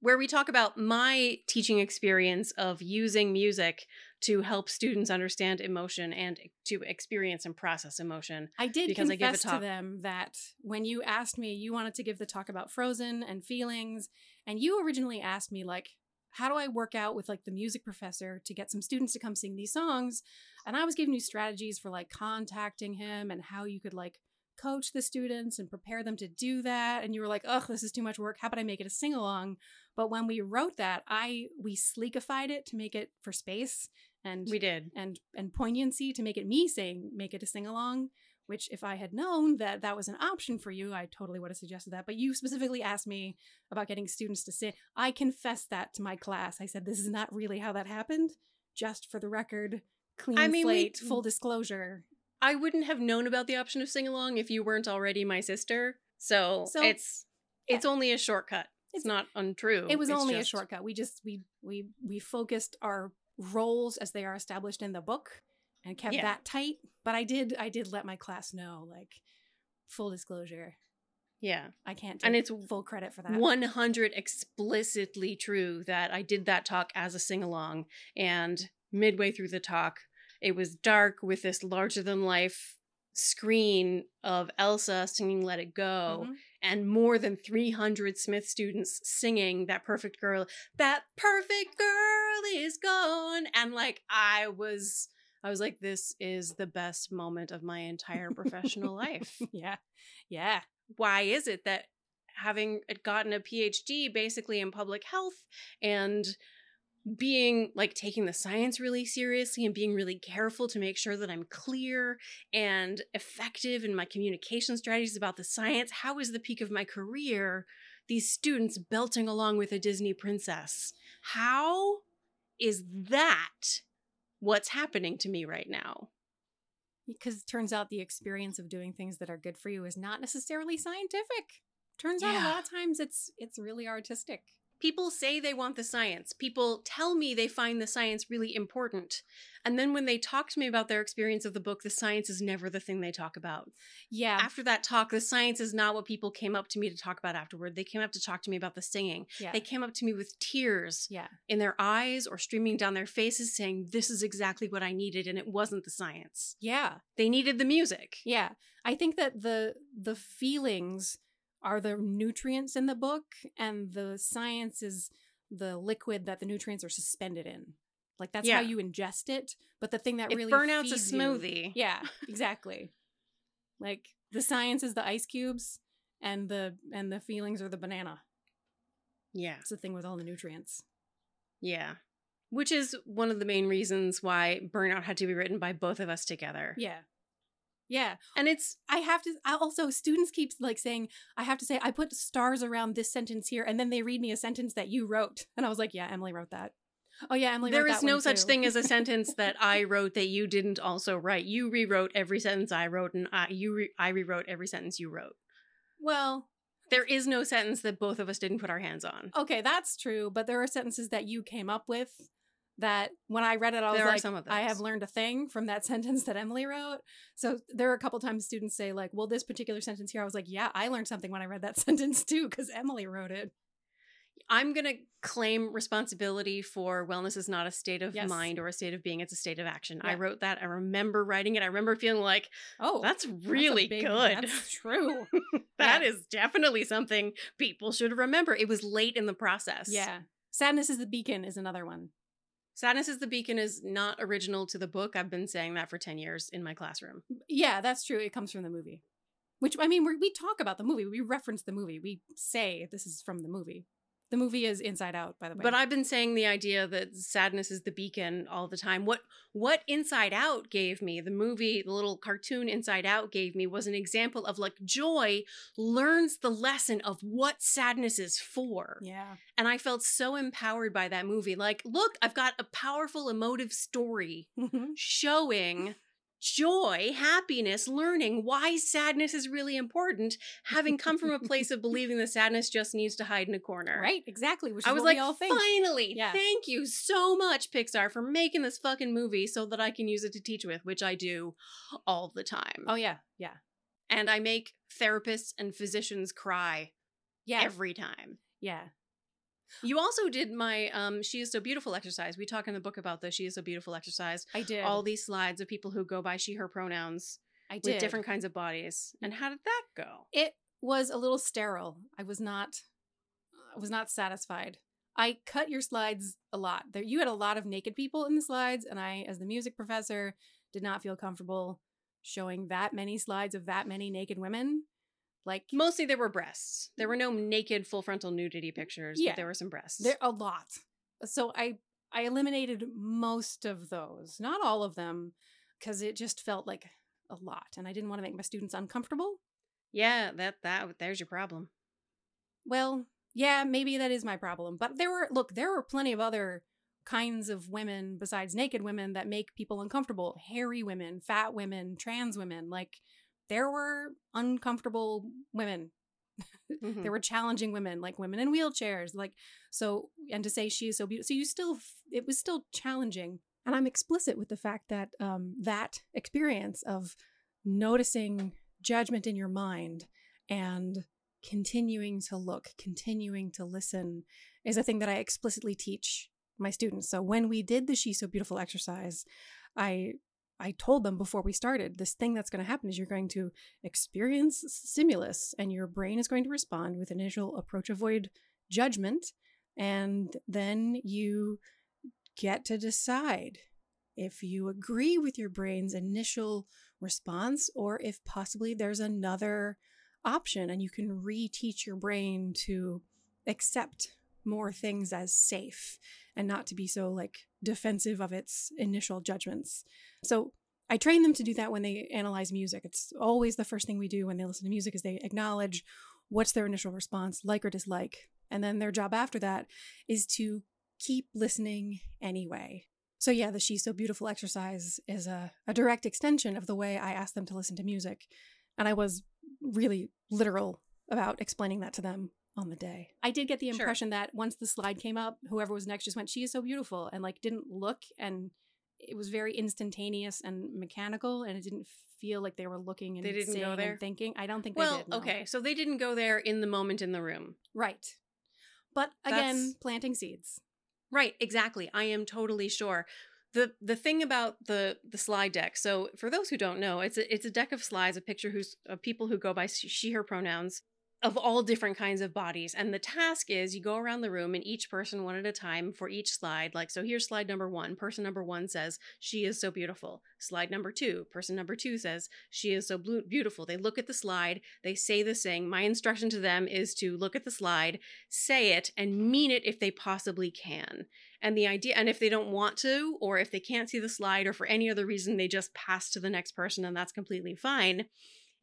A: where we talk about my teaching experience of using music to help students understand emotion and to experience and process emotion.
B: I did
A: Because I give a
B: confess to them that when you asked me, you wanted to give the talk about Frozen and feelings, and you originally asked me like, how do I work out with like the music professor to get some students to come sing these songs? And I was giving you strategies for like contacting him and how you could like coach the students and prepare them to do that. And you were like, "Ugh, this is too much work. How about I make it a sing along?" But when we wrote that, I we sleekified it to make it for space and
A: We did.
B: and and poignancy to make it me saying make it a sing along which if i had known that that was an option for you i totally would have suggested that but you specifically asked me about getting students to sing i confessed that to my class i said this is not really how that happened just for the record clean
A: I mean, we-
B: slate full disclosure
A: I wouldn't have known about the option of sing along if you weren't already my sister. So,
B: So,
A: it's it's only a shortcut. It's,
B: It's-
A: not untrue.
B: it was
A: It's
B: only a shortcut we just we we we focused our roles as they are established in the book and kept
A: Yeah.
B: that tight but i did i did let my class know like full disclosure
A: Yeah.
B: I can't take
A: And it's
B: full credit for that.
A: 100 explicitly true that I did that talk as a sing along. And midway through the talk, it was dark with this larger than life screen of Elsa singing Let It Go
B: Mhm.
A: and more than 300 Smith students singing that perfect girl, that perfect girl is gone. And like, I was. I was like, this is the best moment of my entire professional [LAUGHS] life
B: yeah. Yeah.
A: why is it that having gotten a PhD basically in public health and being like taking the science really seriously and being really careful to make sure that I'm clear and effective in my communication strategies about the science, how is the peak of my career these students belting along with a Disney princess? How is that what's happening to me right now?
B: Because it turns out the experience of doing things that are good for you is not necessarily scientific. Turns out a lot of times it's it's really artistic.
A: People say they want the science. People tell me they find the science really important. And then when they talk to me about their experience of the book, the science is never the thing they talk about.
B: Yeah.
A: After that talk, the science is not what people came up to me to talk about afterward. They came up to talk to me about the singing.
B: yeah.
A: They came up to me with tears
B: yeah.
A: in their eyes or streaming down their faces saying, This is exactly what I needed. And it wasn't the science.
B: Yeah.
A: They needed the music.
B: Yeah. I think that the the feelings are the nutrients in the book and the science is the liquid that the nutrients are suspended in. Like that's how you ingest it, but the thing that
A: If
B: really
A: burnout's a
B: feeds you-
A: smoothie.
B: Yeah, [LAUGHS] exactly. like the science is the ice cubes and the and the feelings are the banana.
A: Yeah.
B: It's the thing with all the nutrients.
A: Yeah. Which is one of the main reasons why Burnout had to be written by both of us together.
B: Yeah. Yeah.
A: And it's
B: I have to I also students keep like saying I have to say I put stars around this sentence here and then they read me a sentence that you wrote and I was like, yeah, Emily wrote that. Oh yeah, Emily
A: there is no such
B: too.
A: thing as a [LAUGHS] sentence that I wrote that you didn't also write. You rewrote every sentence I wrote, and I you re- I rewrote every sentence you wrote.
B: Well,
A: There is no sentence that both of us didn't put our hands on.
B: okay, that's true, but there are sentences that you came up with that when I read it I was
A: There
B: like
A: some of
B: I have learned a thing from that [LAUGHS] sentence that Emily wrote. So there are a couple times students say like, "Well, this particular sentence here." I was like, "Yeah, I learned something when I read that [LAUGHS] sentence too cuz Emily wrote it."
A: I'm gonna claim responsibility for wellness is not a state of
B: Yes.
A: mind or a state of being; it's a state of action. I wrote that. I remember writing it. I remember feeling like
B: Oh,
A: that's
B: that's
A: really
B: big-
A: good.
B: That's [LAUGHS] true.
A: That
B: Yeah.
A: is definitely something people should remember. It was late in the process.
B: Yeah. Sadness is the beacon is another one.
A: Sadness is the Beacon is not original to the book. I've been saying that for 10 years in my classroom.
B: Yeah, that's true. It comes from the movie. Which, I mean, we we talk about the movie. We reference the movie. We say this is from the movie. The movie is Inside Out, by the way.
A: But I've been saying the idea that sadness is the beacon all the time. What what Inside Out gave me, the movie, the little cartoon Inside Out gave me was an example of like joy learns the lesson of what sadness is for.
B: Yeah.
A: And I felt so empowered by that movie. Like, look, I've got a powerful emotive story
B: Mhm.
A: showing joy, happiness, learning why sadness is really important, having come from a place of [LAUGHS] believing the sadness just needs to hide in a corner.
B: Right, exactly. Which
A: I was like,
B: we all think.
A: finally,
B: Yeah.
A: thank you so much, Pixar, for making this fucking movie so that I can use it to teach with, which I do all the time.
B: Oh yeah, yeah,
A: And I make therapists and physicians cry
B: yeah,
A: every time.
B: yeah.
A: You also did my um She is So Beautiful exercise. We talk in the book about the She is So Beautiful exercise.
B: I did.
A: All these slides of people who go by she, her pronouns
B: I
A: with
B: did.
A: different kinds of bodies. And how did that go?
B: It was a little sterile. I was not. I was not satisfied. I cut your slides a lot. There, you had a lot of naked people in the slides, and I, as the music professor, did not feel comfortable showing that many slides of that many naked women. Like
A: Mostly there were breasts. There were no naked full frontal nudity pictures,
B: Yeah.
A: but there were some breasts.
B: There a lot. So I I eliminated most of those, not all of them, because it just felt like a lot, and I didn't want to make my students uncomfortable.
A: yeah, that that there's your problem.
B: Well, yeah, maybe that is my problem. But there were look, there were plenty of other kinds of women besides naked women that make people uncomfortable. Hairy women, fat women, trans women. Like there were uncomfortable women.
A: Mhm. [LAUGHS]
B: There were challenging women, like women in wheelchairs. Like so, and to say she is so beautiful. So you still, it was still challenging. And I'm explicit with the fact that um, that experience of noticing judgment in your mind and continuing to look, continuing to listen is a thing that I explicitly teach my students. So when we did the She So Beautiful exercise, I I told them before we started, this thing that's going to happen is you're going to experience stimulus and your brain is going to respond with initial approach avoid judgment and then you get to decide if you agree with your brain's initial response or if possibly there's another option and you can reteach your brain to accept more things as safe and not to be so like defensive of its initial judgments. So I train them to do that when they analyze music. It's always the first thing we do when they listen to music is they acknowledge what's their initial response, like or dislike. And then their job after that is to keep listening anyway. So yeah, the She's So Beautiful exercise is a, a direct extension of the way I ask them to listen to music. And I was really literal about explaining that to them on the day. I did get the
A: Sure.
B: impression that once the slide came up, whoever was next just went, She is so beautiful, and like didn't look and it was very instantaneous and mechanical and it didn't feel like they were looking and
A: They didn't go
B: saying
A: there?
B: and thinking. I don't think they
A: Well,
B: did. no.
A: okay, so they didn't go there in the moment in the room.
B: Right. But again,
A: That's-
B: planting seeds.
A: Right, exactly. I am totally sure. The the thing about the the slide deck. So for those who don't know, it's a it's a deck of slides, a picture who's of people who go by she, her pronouns of all different kinds of bodies. And the task is you go around the room and each person one at a time for each slide. Like so here's slide number 1. Person number 1 says, "She is so beautiful." Slide number 2, person number 2 says, "She is so beautiful." They look at the slide, they say the thing. My instruction to them is to look at the slide, say it and mean it if they possibly can. And the idea, and if they don't want to, or if they can't see the slide, or for any other reason, they just pass to the next person, and that's completely fine.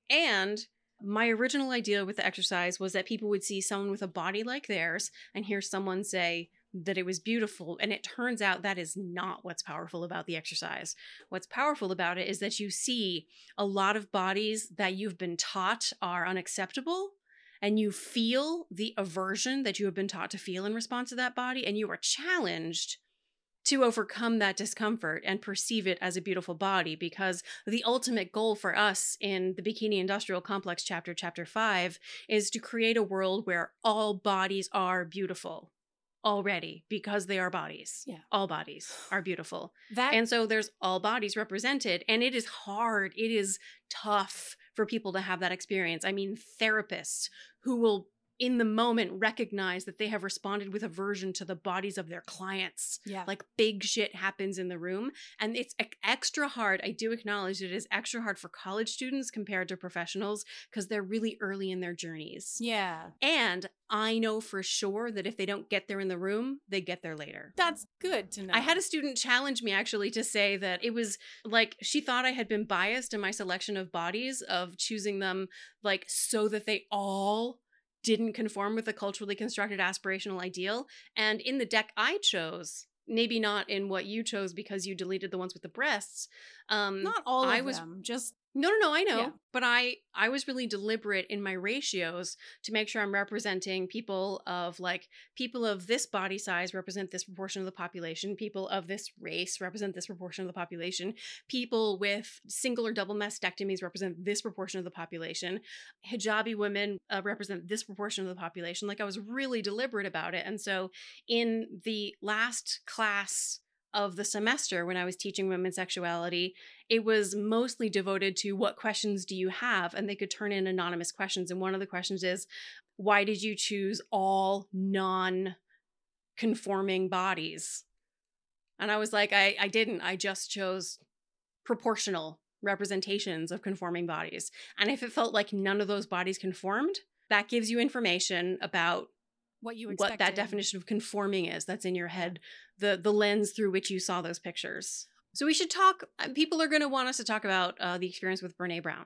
A: And my original idea with the exercise was that people would see someone with a body like theirs and hear someone say that it was beautiful. And it turns out that is not what's powerful about the exercise. What's powerful about it is that you see a lot of bodies that you've been taught are unacceptable and you feel the aversion that you have been taught to feel in response to that body, and you are challenged to overcome that discomfort and perceive it as a beautiful body because the ultimate goal for us in the Bikini Industrial Complex chapter, chapter five, is to create a world where all bodies are beautiful already because they are bodies.
B: Yeah.
A: All bodies are beautiful.
B: That
A: And so there's all bodies represented, and it is hard. It is tough for people to have that experience. I mean, therapists who will, in the moment, recognize that they have responded with aversion to the bodies of their clients.
B: yeah.
A: Like big shit happens in the room, and it's extra hard. I do acknowledge it is extra hard for college students compared to professionals because they're really early in their journeys.
B: yeah.
A: And I know for sure that if they don't get there in the room, they get there later.
B: That's good to know.
A: I had a student challenge me actually to say that it was like she thought I had been biased in my selection of bodies, of choosing them like so that they all didn't conform with the culturally constructed aspirational ideal. And in the deck I chose, maybe not in what you chose because you deleted the ones with the breasts. Um,
B: Not all of
A: I was
B: them. Just
A: no, no, no, I know.
B: Yeah.
A: But I I was really deliberate in my ratios to make sure I'm representing people of like people of this body size represent this proportion of the population, people of this race represent this proportion of the population, people with single or double mastectomies represent this proportion of the population, hijabi women uh, represent this proportion of the population. Like I was really deliberate about it. And so in the last class of the semester when I was teaching women's sexuality, it was mostly devoted to what questions do you have? And they could turn in anonymous questions. And one of the questions is, why did you choose all non conforming bodies? And I was like, I, I didn't. I just chose proportional representations of conforming bodies. And if it felt like none of those bodies conformed, that gives you information about
B: what you
A: what that definition of conforming is that's in your head the the lens through which you saw those pictures so we should talk uh, people are going to want us to talk about uh, the experience with brene brown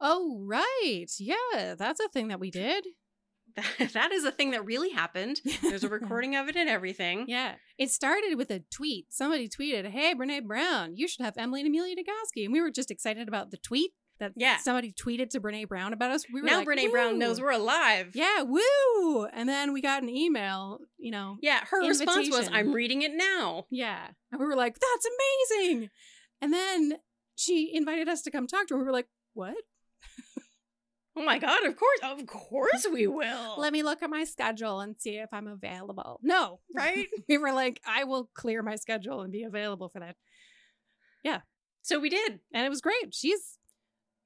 B: Oh, right. Yeah, that's a thing that we did. [LAUGHS]
A: that, that is a thing that really happened there's a [LAUGHS] recording of it and everything
B: Yeah. It started with a tweet. Somebody tweeted, Hey, Brene Brown, you should have Emily and Amelia Nagoski. And we were just excited about the tweet that
A: Yeah.
B: somebody tweeted to Brene Brown about us. We were
A: now
B: like,
A: brene brown knows we're alive
B: Yeah, woo! And then we got an email, you know,
A: yeah her response was i'm reading it now
B: yeah. And we were like, That's amazing. And then she invited us to come talk to her. We were like, What? [LAUGHS]
A: oh my god of course of course we will
B: Let me look at my schedule and see if I'm available. No,
A: right [LAUGHS]
B: we were like, I will clear my schedule and be available for that. Yeah.
A: So we did
B: And it was great. She's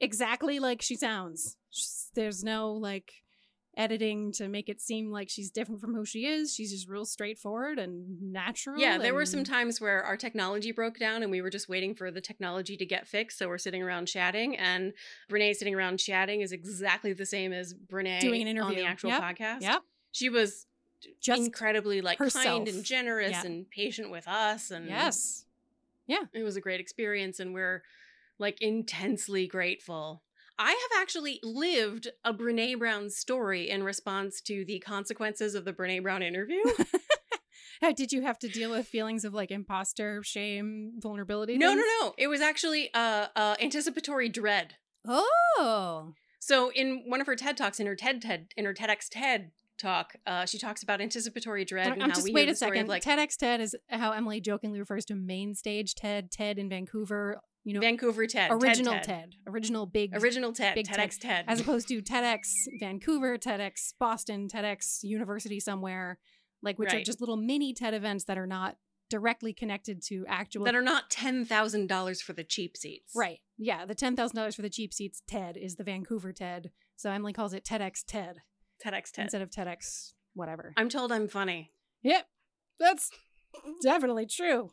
B: exactly like she sounds. She's, there's no like editing to make it seem like she's different from who she is. She's just real straightforward and natural.
A: Yeah, there were some times where our technology broke down and we were just waiting for the technology to get fixed. So we're sitting around chatting, and Brene sitting around chatting is exactly the same as Brene
B: Doing an interview
A: on the actual
B: Yep,
A: podcast.
B: Yep.
A: She was
B: Just
A: incredibly like
B: herself.
A: kind and generous
B: Yeah.
A: and patient with us, and
B: yes. Yeah.
A: It was a great experience, and we're like intensely grateful. I have actually lived a Brene Brown story in response to the consequences of the Brene Brown interview. [LAUGHS]
B: How did you have to deal with feelings of like imposter, shame, vulnerability?
A: no, no,
B: things?
A: no. It was actually uh, uh, anticipatory dread.
B: Oh.
A: So in one of her TED talks, in her TED TED in her TEDx TED talk, uh, she talks about anticipatory dread
B: I'm
A: and
B: I'm
A: how
B: just
A: we
B: wait a second.
A: like
B: TEDx TED is how Emily jokingly refers to main stage TED, TED in Vancouver. You know,
A: Vancouver TED, TED,
B: original
A: TED.
B: TED, original big
A: original TED,
B: big
A: TEDx TED.
B: as opposed to TEDx Vancouver, TEDx Boston, TEDx University somewhere, like which are just little mini TED events that are not directly connected to actual.
A: that are not ten thousand dollars for the cheap seats.
B: right. Yeah, the ten thousand dollars for the cheap seats TED is the Vancouver TED, so Emily calls it TEDx TED
A: TEDx TED.
B: instead of TEDx whatever.
A: I'm told I'm funny.
B: yep, that's definitely true.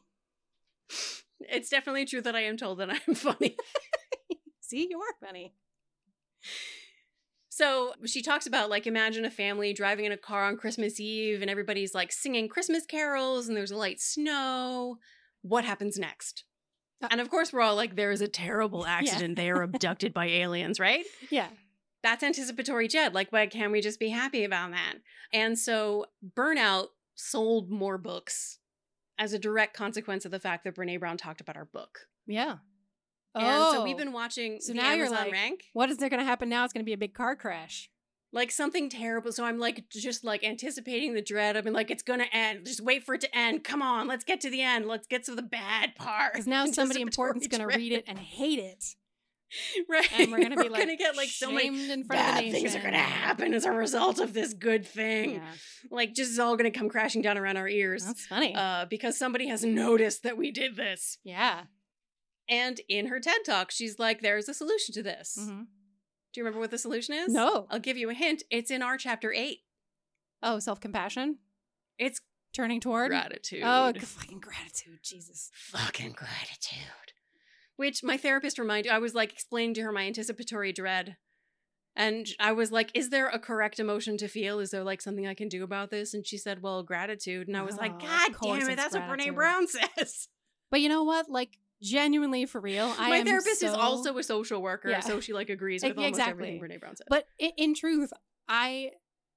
A: It's definitely true that I am told that I'm [LAUGHS] funny. [LAUGHS]
B: See, you are funny.
A: So she talks about like imagine a family driving in a car on Christmas Eve and everybody's like singing Christmas carols and there's a light snow. What happens next?
B: Uh,
A: and of course, we're all like, there is a terrible accident. They are abducted by aliens, right? [LAUGHS]
B: Yeah.
A: That's anticipatory Jed. Like, why can't we just be happy about that? And so Burnout sold more books as a direct consequence of the fact that Brene Brown talked about our book.
B: Yeah.
A: And
B: oh,
A: so we've oh. been watching
B: So now you're
A: Amazon
B: like,
A: rank.
B: What is there going to happen now? It's going to be a big car crash.
A: like something terrible. So I'm like just like anticipating the dread. I've been like, it's gonna end. Just wait for it to end. Come on, let's get to the end. Let's get to the bad part.
B: Because now [LAUGHS] somebody important's going to read it and hate it. [LAUGHS]
A: right?
B: And we're going to be like,
A: gonna get like so many
B: in front of
A: bad
B: the nation.
A: things are gonna happen as a result of this good thing.
B: Yeah,
A: Like just is all gonna come crashing down around our ears.
B: that's funny.
A: Uh, because somebody has noticed that we did this.
B: yeah.
A: And in her TED talk, she's like, "There's a solution to this.
B: Mhm.
A: Do you remember what the solution is?
B: No.
A: I'll give you a hint. It's in our chapter eight.
B: Oh, self compassion?
A: It's
B: Turning toward?
A: gratitude.
B: Oh, fucking gratitude. Jesus.
A: fucking gratitude. Which my therapist reminded I was like explaining to her my anticipatory dread. And I was like, is there a correct emotion to feel? Is there like something I can do about this? And she said, well, gratitude. And I was
B: Oh,
A: like, God damn it, that's what Brene. Brown [LAUGHS] says.
B: But you know what? Like, genuinely for real, I
A: my therapist is also a social worker,
B: Yeah.
A: so she like agrees with almost
B: exactly.
A: everything Brene Brown says.
B: But in, in truth, I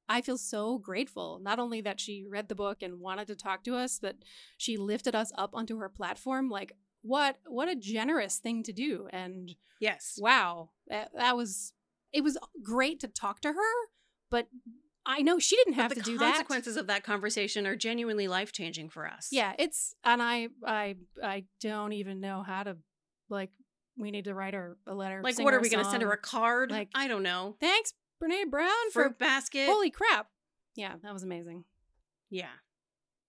B: I feel so grateful. Not only that she read the book and wanted to talk to us, that she lifted us up onto her platform. Like, what what a generous thing to do. And
A: Yes.
B: wow, that, that was it was great to talk to her, but I know she didn't have to do that.
A: The consequences of that conversation are genuinely life changing for us.
B: Yeah, it's and I I I don't even know how to like. We need to write her a letter.
A: Like, what are we going to send her a card?
B: Like-
A: I don't know.
B: Thanks, Brene Brown, for
A: Fruit basket.
B: holy crap. Yeah, that was amazing.
A: yeah.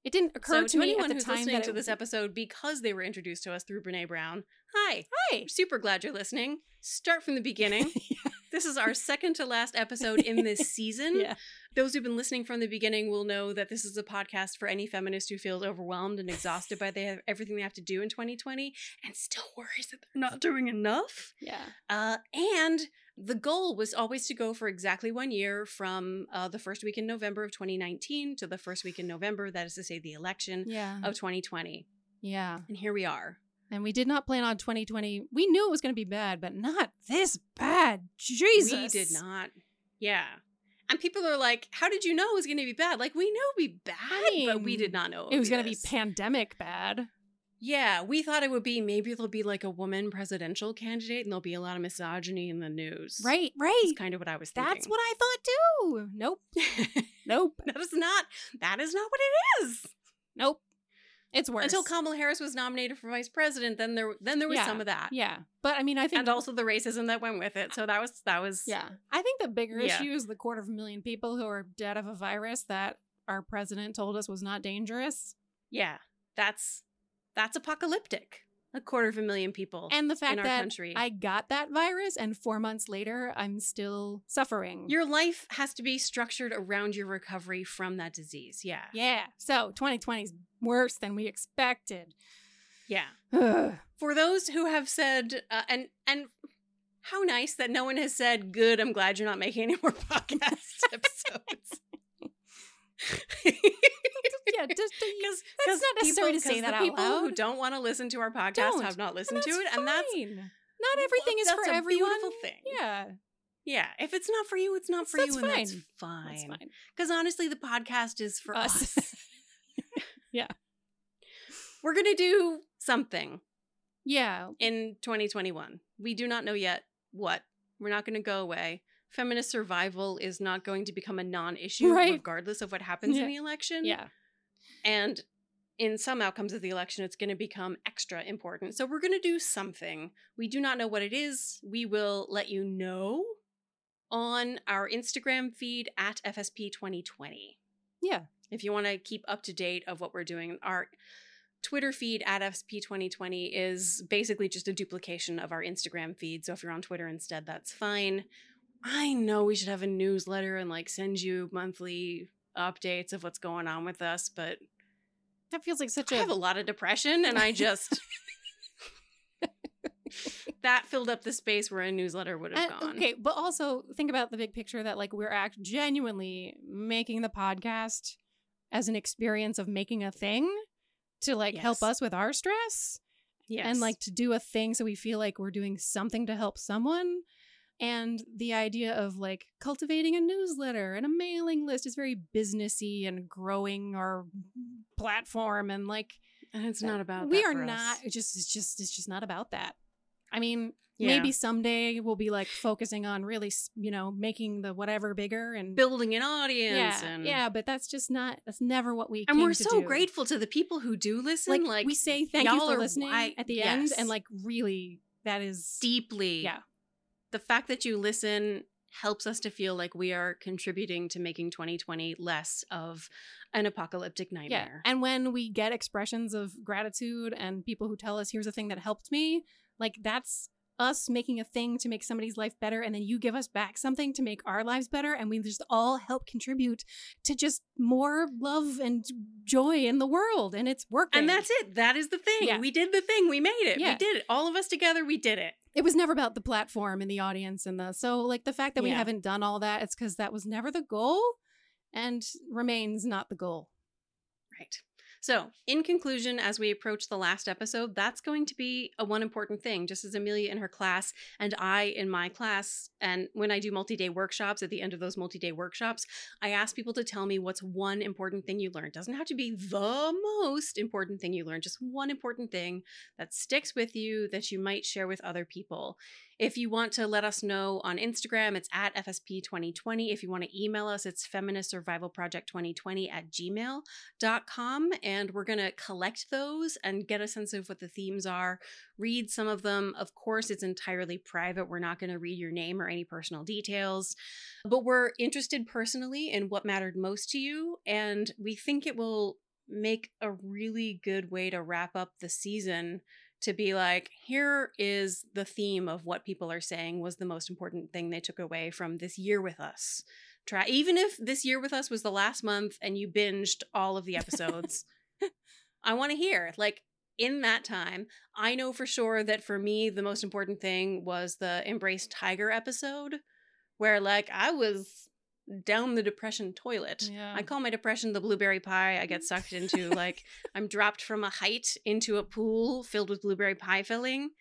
B: It didn't occur
A: So
B: to
A: anyone
B: at the
A: who's
B: time
A: listening to this episode because they were introduced to us through Brene Brown, hi.
B: Hi.
A: Super glad you're listening. Start from the beginning. [LAUGHS] This is our second to last episode in this [LAUGHS] season.
B: Yeah.
A: Those who've been listening from the beginning will know that this is a podcast for any feminist who feels overwhelmed and exhausted by [LAUGHS] they have everything they have to do in 2020 and still worries that they're not doing enough.
B: Yeah.
A: Uh, and the goal was always to go for exactly one year from uh, the first week in November of 2019 to the first week in November, that is to say, the election
B: Yeah.
A: of 2020.
B: Yeah.
A: And here we are.
B: And we did not plan on 2020. We knew it was going to be bad, but not this bad. Jesus.
A: We did not. Yeah. And people are like, how did you know it was going to be bad? Like, we know it would be bad, but we did not know
B: It was
A: going
B: going to be pandemic bad.
A: Yeah, we thought it would be maybe there'll be like a woman presidential candidate and there'll be a lot of misogyny in the news.
B: Right, right.
A: That's kind of what I was thinking.
B: That's what I thought too. Nope. [LAUGHS] Nope.
A: that is not that is not what it is.
B: Nope. It's worse.
A: Until Kamala Harris was nominated for vice president, then there then there was
B: Yeah.
A: some of that.
B: Yeah. But I mean, I think.
A: And also the racism that went with it. So that was that was
B: yeah. I think the bigger
A: Yeah.
B: issue is the quarter of a million people who are dead of a virus that our president told us was not dangerous.
A: yeah. That's that's apocalyptic. A quarter of a million people.
B: And the fact
A: our
B: that
A: country.
B: I got that virus and four months later, I'm still suffering.
A: your life has to be structured around your recovery from that disease. Yeah.
B: yeah. So 2020 is worse than we expected.
A: Yeah.
B: Ugh. [SIGHS]
A: for those who have said uh, and and how nice that no one has said good i'm glad you're not making any more [LAUGHS] podcast episodes [LAUGHS] because
B: That's not necessary to say that
A: the
B: out
A: people who don't want to listen to our podcast
B: Don't.
A: have not listened to it and that's
B: not everything is
A: that's
B: for
A: a
B: everyone.
A: beautiful thing
B: Yeah,
A: yeah if it's not for you it's not for
B: That's
A: you and that's
B: fine.
A: fine
B: that's fine.
A: because honestly the podcast is for us,
B: Us. [LAUGHS]
A: we're gonna do something
B: yeah,
A: in 2021. We do not know yet what. We're not going to go away. Feminist survival is not going to become a non issue,
B: Right.
A: regardless of what happens
B: Yeah.
A: in the election.
B: yeah.
A: And in some outcomes of the election, it's going to become extra important. So we're going to do something. We do not know what it is. We will let you know on our Instagram feed at FSP2020
B: Yeah.
A: if you want to keep up to date of what we're doing our twitter feed at fsp2020 is basically just a duplication of our instagram feed so if you're on twitter instead that's fine i know we should have a newsletter and like send you monthly updates of what's going on with us but
B: That feels like such
A: i
B: a
A: have a lot of depression and i just [LAUGHS] that filled up the space where a newsletter would have
B: And-
A: gone.
B: okay, but also think about the big picture that like we're act genuinely making the podcast as an experience of making a thing to like help us with our stress
A: yes.
B: and like to do a thing so we feel like we're doing something to help someone. And the idea of like cultivating a newsletter and a mailing list is very businessy and growing our platform and like
A: and it's uh, not about
B: we are
A: us.
B: not it just it's just it's just not about that. I mean,
A: Yeah.
B: maybe someday we'll be like focusing on really, you know, making the whatever bigger and
A: building an audience
B: yeah,
A: and
B: yeah, but that's just not that's never what we
A: and we're so
B: do.
A: grateful to the people who do listen
B: Like,
A: like,
B: we say thank you for listening
A: wi-
B: at the end, and like really that is
A: deeply
B: yeah
A: the fact that you listen helps us to feel like we are contributing to making 2020 less of an apocalyptic nightmare. yeah.
B: And when we get expressions of gratitude and people who tell us here's a thing that helped me, like that's us making a thing to make somebody's life better and then you give us back something to make our lives better and we just all help contribute to just more love and joy in the world and it's working.
A: And that's it. That is the thing.
B: Yeah.
A: we did the thing. We made it.
B: Yeah.
A: we did it. All of us together we did it.
B: It was never about the platform and the audience and the so like the fact that we
A: Yeah.
B: haven't done all that it's because that was never the goal and remains not the goal.
A: Right So, in conclusion, as we approach the last episode, that's going to be a one important thing, just as Amelia in her class and I in my class. And when I do multi day workshops, at the end of those multi day workshops, I ask people to tell me what's one important thing you learned. Doesn't have to be the most important thing you learned, just one important thing that sticks with you that you might share with other people. If you want to let us know on Instagram, it's at FSP2020. If you want to email us, it's Feminist Survival Project 2020 at gmail.com. And we're going to collect those and get a sense of what the themes are, read some of them. Of course, it's entirely private. We're not going to read your name or any personal details, but we're interested personally in what mattered most to you. And we think it will make a really good way to wrap up the season to be like, here is the theme of what people are saying was the most important thing they took away from this year with us. Try even if this year with us was the last month and you binged all of the episodes. [LAUGHS] I want to hear like in that time, I know for sure that for me the most important thing was the embrace tiger episode where like I was down the depression toilet.
B: Yeah.
A: I call my depression the blueberry pie. I get sucked into like [LAUGHS] I'm dropped from a height into a pool filled with blueberry pie filling.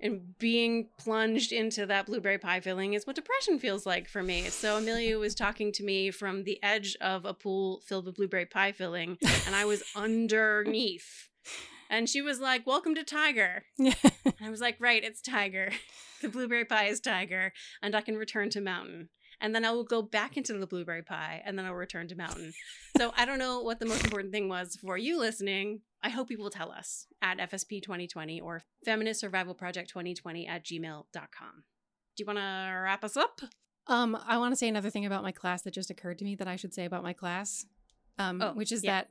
A: And being plunged into that blueberry pie filling is what depression feels like for me. So Amelia was talking to me from the edge of a pool filled with blueberry pie filling, and I was [LAUGHS] underneath. And she was like, Welcome to Tiger. [LAUGHS]
B: Yeah.
A: And I was like, Right, it's Tiger. The blueberry pie is Tiger, and I can return to Mountain and then I will go back into the blueberry pie, and then I'll return to mountain. so I don't know what the most important thing was for you listening. I hope you will tell us at FSP 2020 or Feminist Survival Project 2020 at gmail.com. Do you want to wrap us up?
B: Um, I want to say another thing about my class that just occurred to me that I should say about my class, um,
A: Oh,
B: which is
A: yeah.
B: that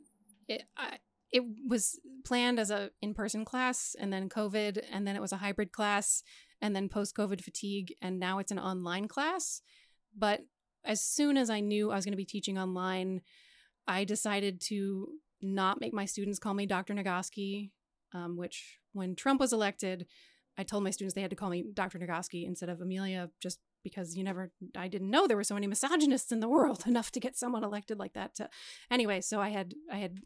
B: it I, it was planned as a in person class, and then COVID, and then it was a hybrid class, and then post COVID fatigue, and now it's an online class. But as soon as I knew I was going to be teaching online, I decided to not make my students call me Dr. Nagoski, um, which when Trump was elected, I told my students they had to call me Dr. Nagoski instead of Amelia, just because you never, I didn't know there were so many misogynists in the world [LAUGHS] enough to get someone elected like that. To, anyway, so I had, I had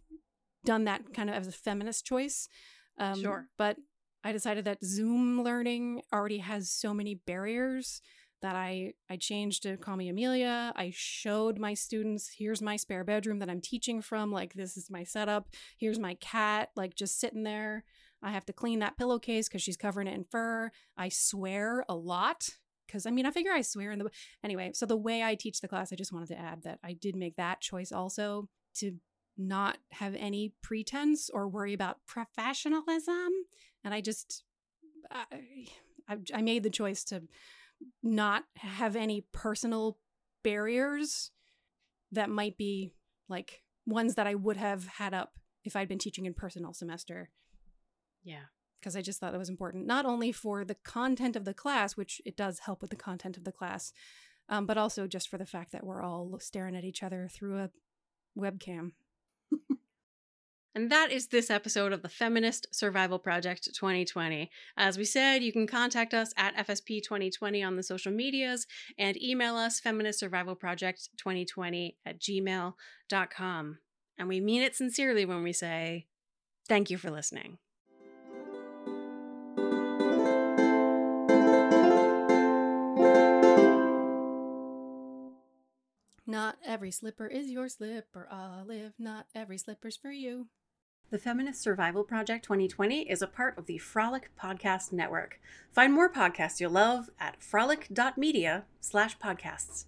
B: done that kind of as a feminist choice. Um,
A: Sure.
B: But I decided that Zoom learning already has so many barriers that I I changed to call me Amelia. I showed my students, here's my spare bedroom that I'm teaching from. Like this is my setup. Here's my cat, like just sitting there. I have to clean that pillowcase because she's covering it in fur. I swear a lot because I mean I figure I swear in the anyway. So the way I teach the class, I just wanted to add that I did make that choice also to not have any pretense or worry about professionalism, and I just I, I made the choice to not have any personal barriers that might be like ones that I would have had up if I'd been teaching in person all semester
A: Yeah.
B: because I just thought that was important, not only for the content of the class, which it does help with the content of the class, um, but also just for the fact that we're all staring at each other through a webcam.
A: And that is this episode of the Feminist Survival Project 2020. As we said, you can contact us at FSP 2020 on the social medias and email us Feminist Survival Project 2020 at gmail.com. And we mean it sincerely when we say, thank you for listening.
B: Not every slipper is your slipper, Olive. Not every slipper's for you.
A: The Feminist Survival Project 2020 is a part of the Frolic Podcast Network. Find more podcasts you'll love at frolic.media slash podcasts.